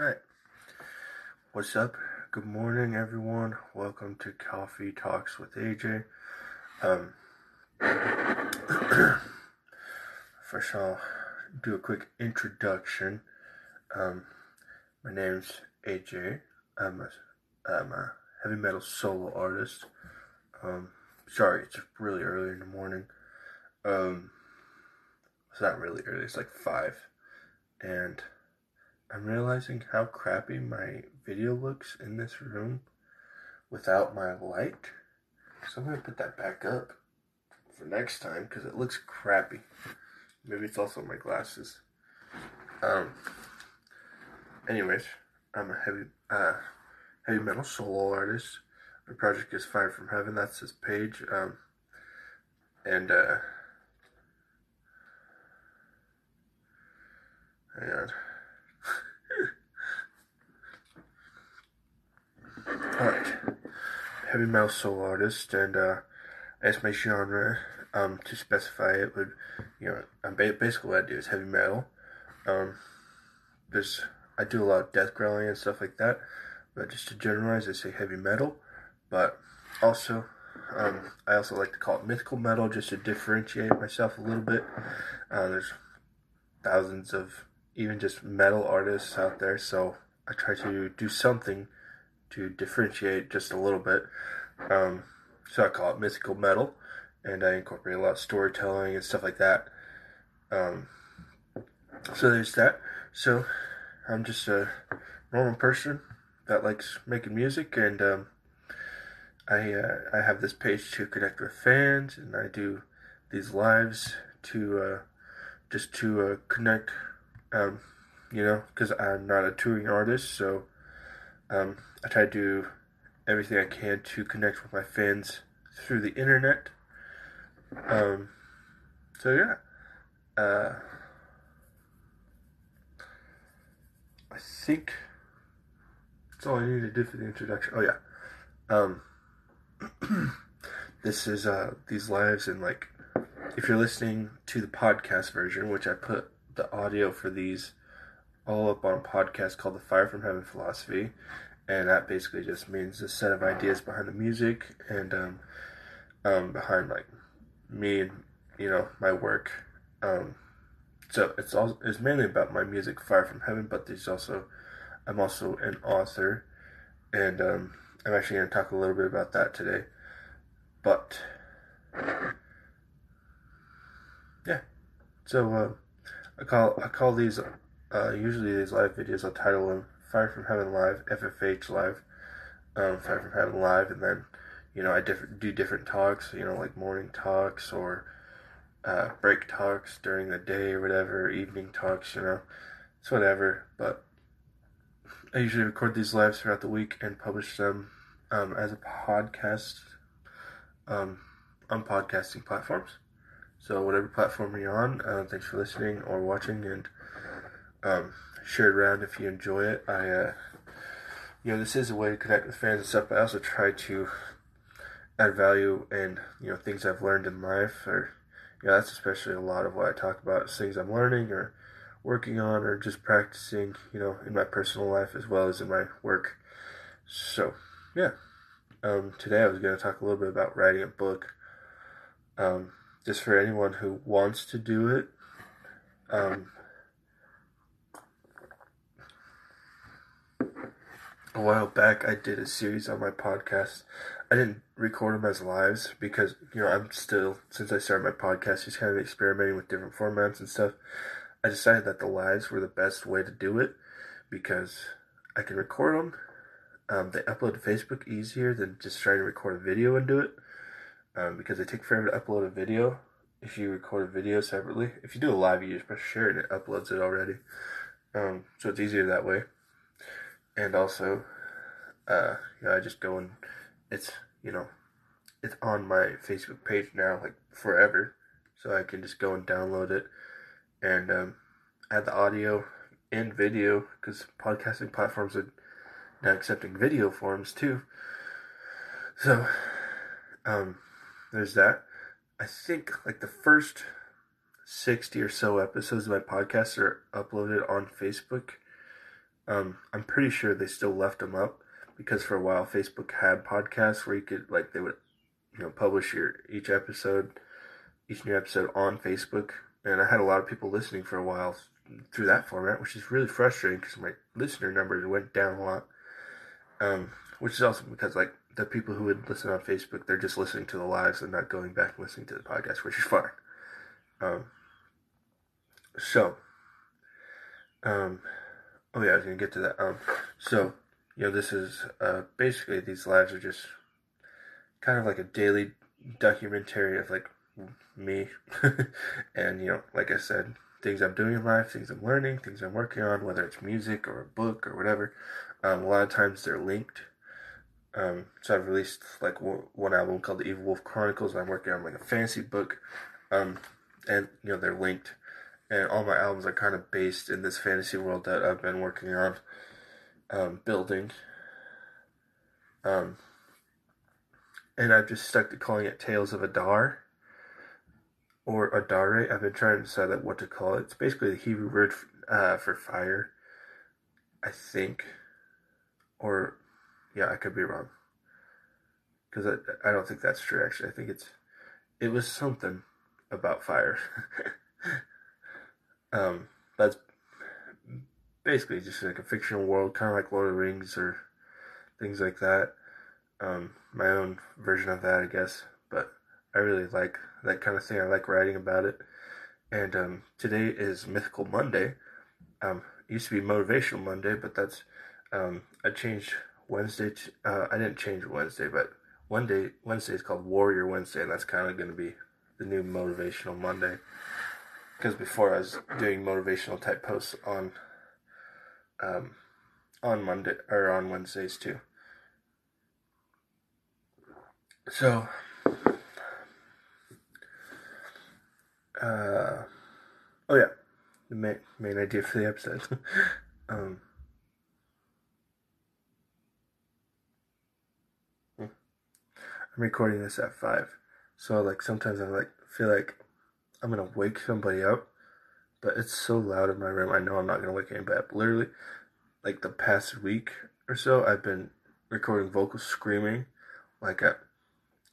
Alright. What's up? Good morning, everyone. Welcome to Coffee Talks with AJ. Um, first, I'll do a quick introduction. Um, my name's AJ. I'm a, I'm a heavy metal solo artist. Um, sorry, it's really early in the morning. Um, it's not really early, it's like 5. And I'm realizing how crappy my video looks in this room without my light. So I'm going to put that back up for next time because it looks crappy. Maybe it's also my glasses. Um. Anyways, I'm a heavy uh, heavy metal solo artist. My project is Fire from Heaven. That's his page. Um, and uh, hang. Alright. Heavy metal soul artist, and uh, as my genre, um, to specify it would, you know, um, basically what I do is heavy metal. Um, there's, I do a lot of death growling and stuff like that, but just to generalize, I say heavy metal. But also, um, I also like to call it mythical metal just to differentiate myself a little bit. Uh, there's thousands of even just metal artists out there, so I try to do something to differentiate just a little bit. Um, so I call it mythical metal, and I incorporate a lot of storytelling and stuff like that. Um, so there's that. So I'm just a normal person that likes making music, and um, I uh, I have this page to connect with fans, and I do these lives to uh, just to uh, connect. Um, you know, because I'm not a touring artist, so um, I try to do everything I can to connect with my fans through the internet. Um, so yeah, uh, I think that's all I need to do for the introduction. Oh yeah, um, this is uh, these lives and like if you're listening to the podcast version, which I put the audio for these all up on a podcast called the Fire from Heaven Philosophy, and that basically just means a set of ideas behind the music and um, um, behind like me and you know my work. Um, so it's all it's mainly about my music, Fire from Heaven, but there's also I'm also an author, and um, I'm actually going to talk a little bit about that today. But yeah, so uh, I call I call these uh, usually these live videos, I'll title them Fire from Heaven Live, FFH Live, um, Fire from Heaven Live, and then, you know, I diff- do different talks, you know, like morning talks or uh, break talks during the day or whatever, evening talks, you know, it's whatever. But I usually record these lives throughout the week and publish them um, as a podcast um, on podcasting platforms. So, whatever platform you're on, uh, thanks for listening or watching, and um, share it around if you enjoy it. I, uh, you know, this is a way to connect with fans and stuff, but I also try to add value and, you know, things I've learned in life, or, you know, that's especially a lot of what I talk about, is things I'm learning or working on or just practicing, you know, in my personal life as well as in my work. So, yeah. Um, today I was going to talk a little bit about writing a book. Um, just for anyone who wants to do it. Um, a while back I did a series on my podcast. I didn't record them as lives because you know I'm still since I started my podcast just kind of experimenting with different formats and stuff. I decided that the lives were the best way to do it because I can record them. Um, they upload to Facebook easier than just trying to record a video and do it um, because they take forever to upload a video. If you record a video separately, if you do a live, you just press share and it uploads it already. Um, so it's easier that way and also, uh, I just go and it's you know, it's on my Facebook page now, like forever, so I can just go and download it and um, add the audio and video because podcasting platforms are now accepting video forms too. So, um, there's that. I think like the first 60 or so episodes of my podcast are uploaded on Facebook Um, I'm pretty sure they still left them up because for a while Facebook had podcasts where you could like they would, you know, publish your each episode, each new episode on Facebook, and I had a lot of people listening for a while through that format, which is really frustrating because my listener numbers went down a lot. Um, which is also because like the people who would listen on Facebook, they're just listening to the lives and not going back and listening to the podcast, which is fine. Um, so, um, oh yeah, I was gonna get to that. Um, so you know, this is uh, basically these lives are just kind of like a daily documentary of like me, and you know, like I said, things I'm doing in life, things I'm learning, things I'm working on, whether it's music or a book or whatever. Um, a lot of times they're linked. Um, so I've released like one album called The Evil Wolf Chronicles. I'm working on like a fantasy book, um, and you know they're linked. And all my albums are kind of based in this fantasy world that I've been working on um, building. Um, and I've just stuck to calling it Tales of Adar or Adare. I've been trying to decide like what to call it. It's basically the Hebrew word uh, for fire, I think, or yeah, I could be wrong because I I don't think that's true. Actually, I think it's it was something about fire. um, that's basically just like a fictional world, kind of like Lord of the Rings or things like that. Um, my own version of that, I guess. But I really like that kind of thing. I like writing about it. And um, today is Mythical Monday. Um, used to be Motivational Monday, but that's um, I changed Wednesday. To, uh, I didn't change Wednesday, but one day Wednesday is called Warrior Wednesday, and that's kind of going to be the new Motivational Monday. Because before I was doing motivational type posts on um, on Monday or on Wednesdays too. So, uh, oh yeah, the main main idea for the episode. um, I'm recording this at five, so like sometimes I like feel like I'm gonna wake somebody up but it's so loud in my room. I know I'm not gonna wake anybody up. Literally, like the past week or so, I've been recording vocal screaming, like at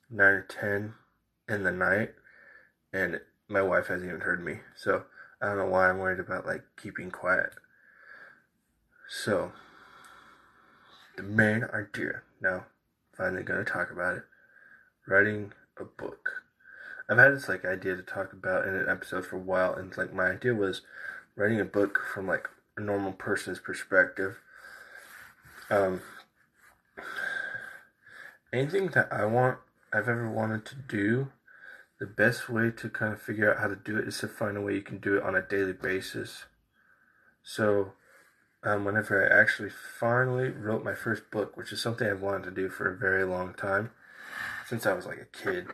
nine or ten in the night, and my wife hasn't even heard me. So I don't know why I'm worried about like keeping quiet. So the main idea now, finally gonna talk about it. Writing a book. I've had this like idea to talk about in an episode for a while, and like my idea was writing a book from like a normal person's perspective. Um, anything that I want, I've ever wanted to do, the best way to kind of figure out how to do it is to find a way you can do it on a daily basis. So, um, whenever I actually finally wrote my first book, which is something I've wanted to do for a very long time, since I was like a kid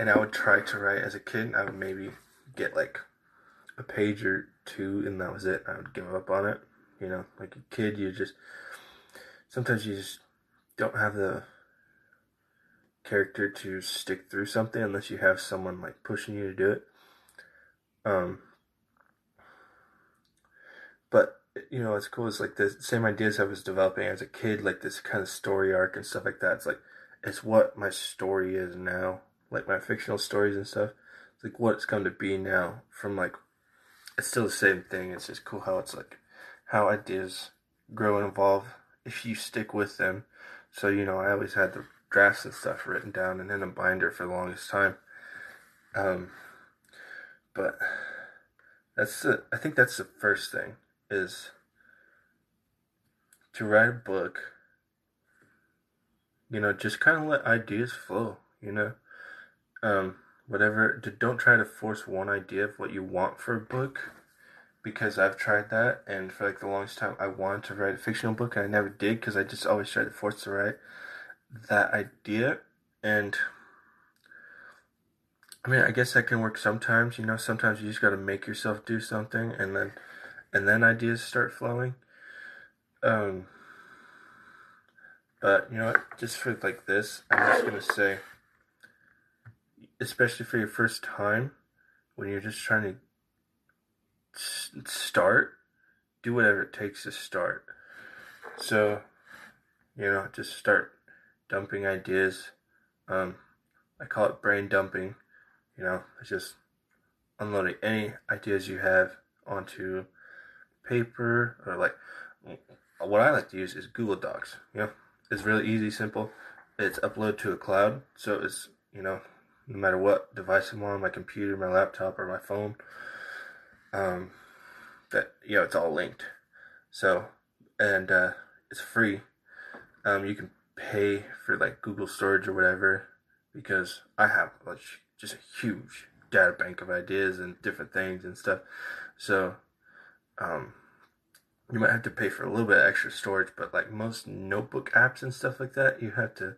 and I would try to write as a kid. I would maybe get like a page or two, and that was it. I would give up on it. You know, like a kid, you just sometimes you just don't have the character to stick through something unless you have someone like pushing you to do it. Um, but you know, it's cool. It's like the same ideas I was developing as a kid, like this kind of story arc and stuff like that. It's like it's what my story is now like my fictional stories and stuff. It's like what it's come to be now from like it's still the same thing. It's just cool how it's like how ideas grow and evolve if you stick with them. So, you know, I always had the drafts and stuff written down and in a binder for the longest time. Um, but that's the, I think that's the first thing is to write a book. You know, just kind of let ideas flow, you know um, whatever. Don't try to force one idea of what you want for a book, because I've tried that, and for like the longest time, I wanted to write a fictional book, and I never did because I just always tried to force to write that idea, and I mean, I guess that can work sometimes. You know, sometimes you just got to make yourself do something, and then and then ideas start flowing. Um, but you know what? Just for like this, I'm just gonna say especially for your first time when you're just trying to start, do whatever it takes to start. So, you know, just start dumping ideas. Um, I call it brain dumping. You know, it's just unloading any ideas you have onto paper or like what I like to use is Google Docs. You know, it's really easy, simple. It's uploaded to a cloud, so it's you know, no matter what device I'm on, my computer, my laptop, or my phone, um, that you know, it's all linked. So, and uh, it's free. Um, you can pay for like Google storage or whatever because I have like just a huge data bank of ideas and different things and stuff. So, um, you might have to pay for a little bit extra storage, but like most notebook apps and stuff like that, you have to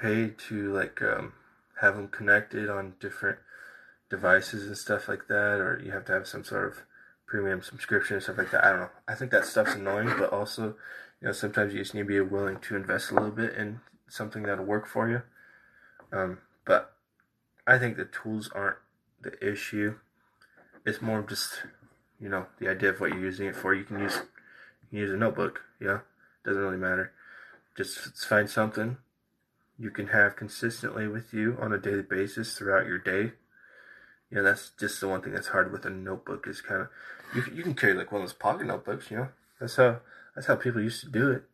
pay to like um, have them connected on different devices and stuff like that, or you have to have some sort of premium subscription and stuff like that. I don't know. I think that stuff's annoying, but also, you know, sometimes you just need to be willing to invest a little bit in something that'll work for you. Um, but I think the tools aren't the issue. It's more just, you know, the idea of what you're using it for. You can use, you can use a notebook. Know, doesn't really matter. Just find something you can have consistently with you on a daily basis throughout your day. You know, that's just the one thing that's hard with a notebook is kind of you you can carry like one of those pocket notebooks. You know, that's how that's how people used to do it.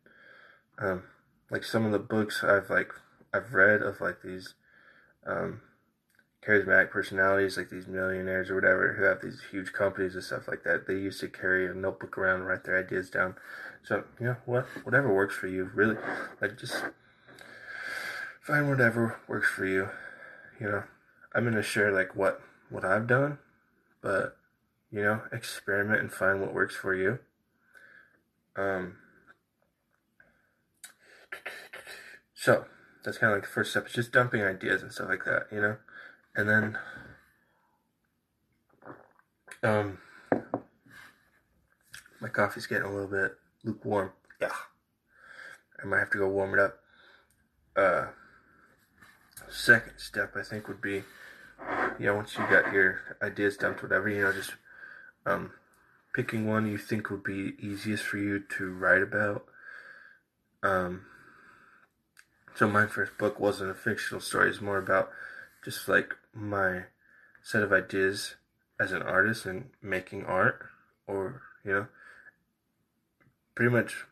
Um, like some of the books I've like I've read of like these um, charismatic personalities, like these millionaires or whatever, who have these huge companies and stuff like that. They used to carry a notebook around and write their ideas down. So you know what, whatever works for you, really, like just find whatever works for you. You know, I'm gonna share like what what I've done, but you know, experiment and find what works for you. Um. So that's kind of like the first step. It's just dumping ideas and stuff like that, you know, and then um, my coffee's getting a little bit lukewarm. Yeah, I might have to go warm it up. Uh second step I think would be, know, once you got your ideas dumped, whatever, you know, just um, picking one you think would be easiest for you to write about. Um, so my first book wasn't a fictional story; it's more about just like my set of ideas as an artist and making art, or you know, pretty much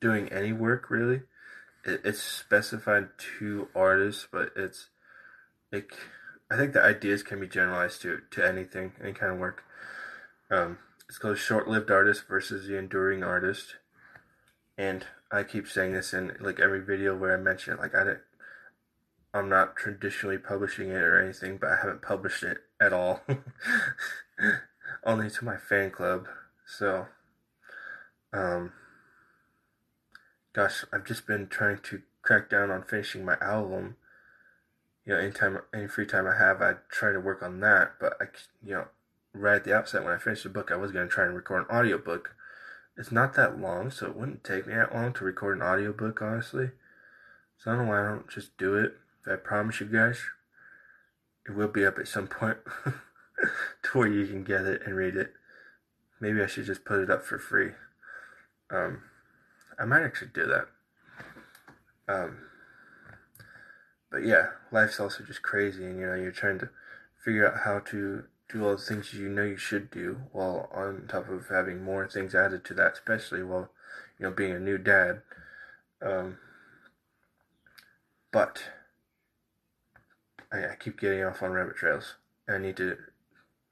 doing any work really it, it's specified to artists, but it's it. I think the ideas can be generalized to to anything, any kind of work. Um, it's called short-lived artist versus the enduring artist, and I keep saying this in like every video where I mention it. Like I didn't, I'm not traditionally publishing it or anything, but I haven't published it at all, only to my fan club. So, um, gosh, I've just been trying to crack down on finishing my album. You know, anytime, any free time I have, I try to work on that. But I, you know, right at the outset when I finished the book, I was going to try and record an audiobook. It's not that long, so it wouldn't take me that long to record an audiobook, honestly. So I don't know why I don't just do it. I promise you guys, it will be up at some point to where you can get it and read it. Maybe I should just put it up for free. Um, I might actually do that. Um, but yeah, life's also just crazy, and you know, you're trying to figure out how to do all the things you know you should do, while on top of having more things added to that, especially while you know being a new dad. Um, but I, I keep getting off on rabbit trails. I need to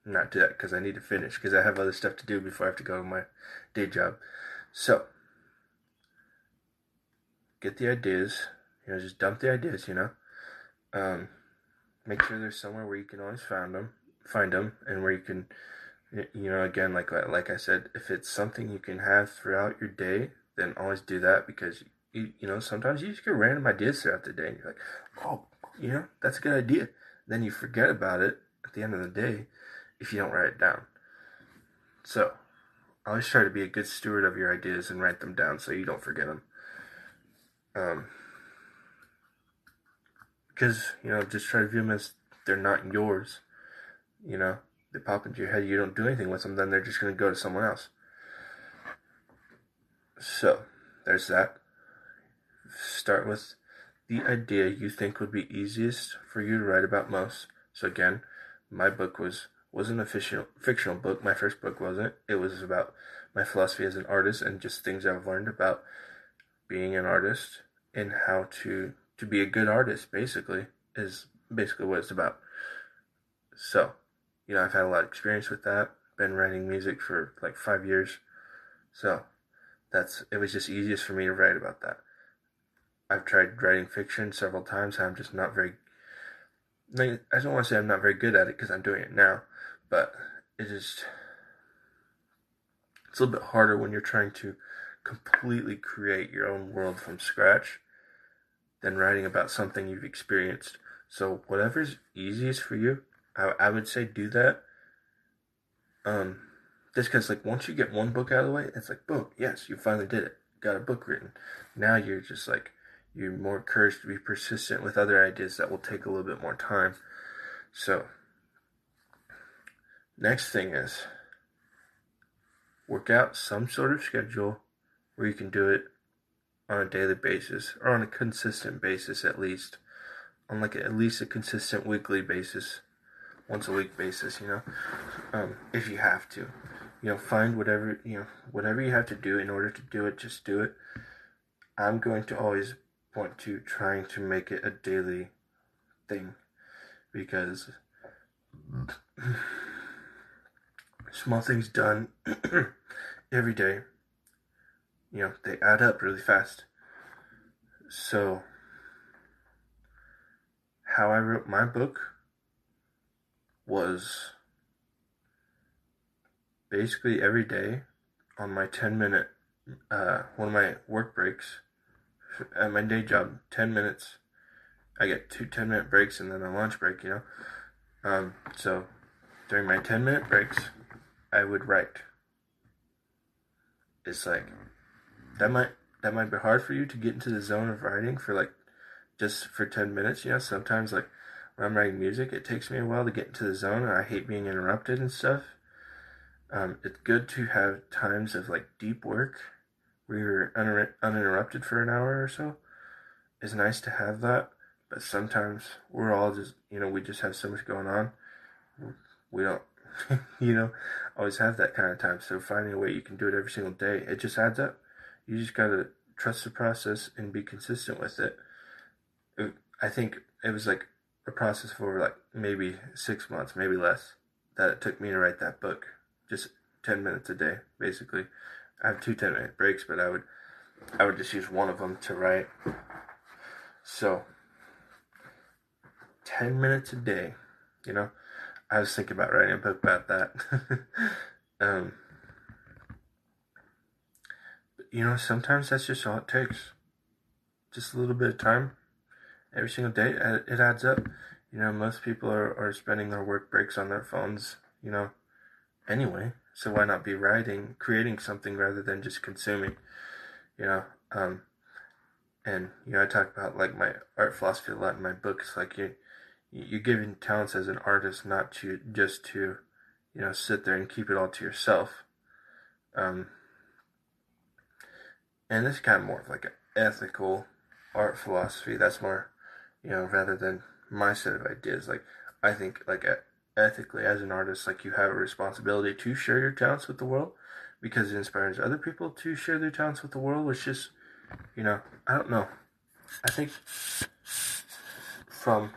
not do that because I need to finish because I have other stuff to do before I have to go to my day job. So get the ideas, you know, just dump the ideas, you know. Um, make sure there's somewhere where you can always find them, find them, and where you can, you know, again, like like I said, if it's something you can have throughout your day, then always do that because you you know sometimes you just get random ideas throughout the day, and you're like, oh, you know, that's a good idea. Then you forget about it at the end of the day if you don't write it down. So, always try to be a good steward of your ideas and write them down so you don't forget them. Um, because you know, just try to view them as they're not yours. You know, they pop into your head, you don't do anything with them, then they're just going to go to someone else. So, there's that. Start with the idea you think would be easiest for you to write about most. So again, my book was wasn't a fictional fictional book. My first book wasn't. It was about my philosophy as an artist and just things I've learned about being an artist and how to to be a good artist basically is basically what it's about. So, you know, I've had a lot of experience with that. Been writing music for like 5 years. So, that's it was just easiest for me to write about that. I've tried writing fiction several times. I'm just not very. I don't want to say I'm not very good at it because I'm doing it now, but it. Just it's a little bit harder when you're trying to completely create your own world from scratch than writing about something you've experienced. So whatever's easiest for you, I, I would say do that. Um, just because like once you get one book out of the way, it's like boom, yes, you finally did it, got a book written. Now you're just like you're more encouraged to be persistent with other ideas that will take a little bit more time. So, next thing is work out some sort of schedule where you can do it on a daily basis or on a consistent basis at least on like at least a consistent weekly basis once a week basis you know um, if you have to. You know find whatever you know whatever you have to do in order to do it just do it. I'm going to always point to trying to make it a daily thing because small things done every day, you know, they add up really fast. So, how I wrote my book was basically every day on my 10 minute, uh, one of my work breaks at my day job, 10 minutes. I get two 10 minute breaks and then a lunch break, you know. Um, so during my 10 minute breaks, I would write. It's like that might that might be hard for you to get into the zone of writing for like just for 10 minutes, you know. Sometimes like when I'm writing music, it takes me a while to get into the zone and I hate being interrupted and stuff. Um, it's good to have times of like deep work we were uninter- uninterrupted for an hour or so. It's nice to have that, but sometimes we're all just, you know, we just have so much going on. We don't, you know, always have that kind of time. So finding a way you can do it every single day, it just adds up. You just gotta trust the process and be consistent with it. I think it was like a process for like maybe six months, maybe less, that it took me to write that book. Just 10 minutes a day, basically. I have two 10 minute breaks, but I would I would just use one of them to write. So 10 minutes a day, you know. I was thinking about writing a book about that. um, you know, sometimes that's just all it takes. Just a little bit of time every single day. It adds up. You know, most people are, are spending their work breaks on their phones, you know, anyway. So why not be writing, creating something rather than just consuming? You know, um, and you know, I talk about like my art philosophy a lot in my books. Like you, you're given talents as an artist, not to just to, you know, sit there and keep it all to yourself. Um, and this is kind of more of like an ethical art philosophy. That's more, you know, rather than my set of ideas. Like I think like ethically as an artist like you have a responsibility to share your talents with the world because it inspires other people to share their talents with the world which is, you know i don't know i think from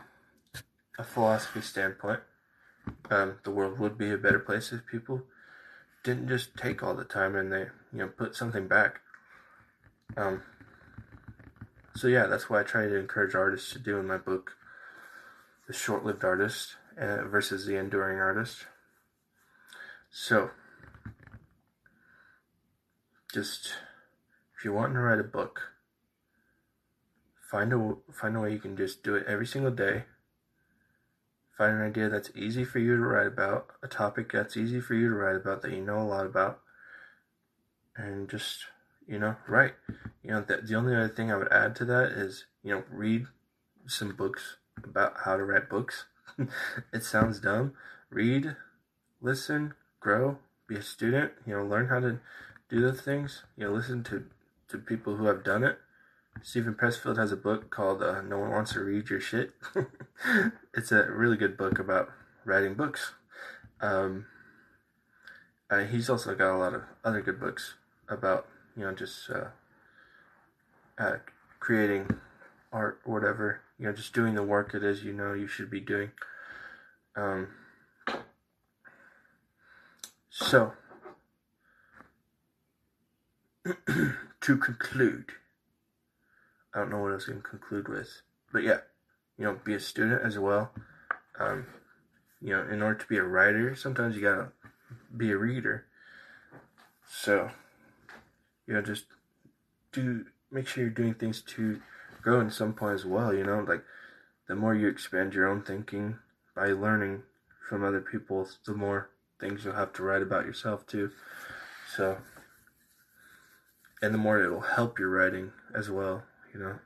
a philosophy standpoint um, the world would be a better place if people didn't just take all the time and they you know put something back um, so yeah that's why i try to encourage artists to do in my book the short-lived artist uh, versus the enduring artist. So, just if you're wanting to write a book, find a find a way you can just do it every single day. Find an idea that's easy for you to write about, a topic that's easy for you to write about that you know a lot about, and just you know right. You know that the only other thing I would add to that is you know read some books about how to write books it sounds dumb. Read listen, grow, be a student, you know, learn how to do the things, you know, listen to, to people who have done it. Steven Pressfield has a book called uh, No One Wants to Read Your Shit. it's a really good book about writing books. Um, uh, he's also got a lot of other good books about, you know, just uh, uh, creating art or whatever, you know, just doing the work it is you know you should be doing. Um, so, to conclude, I don't know what I was going to conclude with, but yeah, you know, be a student as well. Um, you know, in order to be a writer, sometimes you gotta be a reader. So, you know, just do make sure you're doing things to grow in some point as well. You know, like the more you expand your own thinking by learning from other people, the more things you'll have to write about yourself too. So, and the more it'll help your writing as well, you know.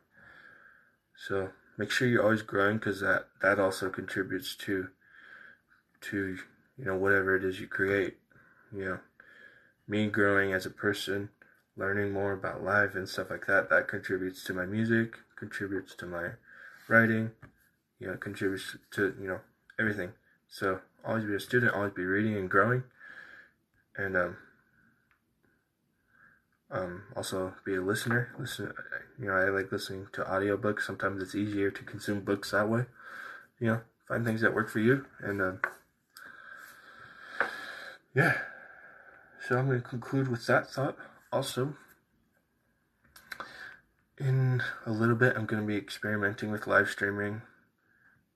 So make sure you're always growing because that that also contributes to to you know whatever it is you create. You know, me growing as a person, learning more about life and stuff like that. That contributes to my music, contributes to my writing. You know, contributes to you know everything. So always be a student, always be reading and growing, and um, um, also be a listener. Listen, you know, I like listening to audiobooks. Sometimes it's easier to consume books that way. You know, find things that work for you, and um, yeah. So I'm going to conclude with that thought. Also, in a little bit, I'm going to be experimenting with live streaming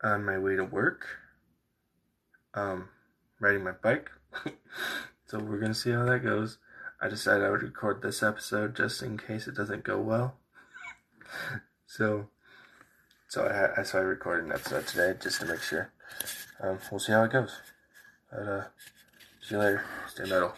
on my way to work um, riding my bike. so we're gonna see how that goes. I decided I would record this episode just in case it doesn't go well. so, so I so I recorded an episode today just to make sure. Um, we'll see how it goes. But uh, see you later. Stay metal.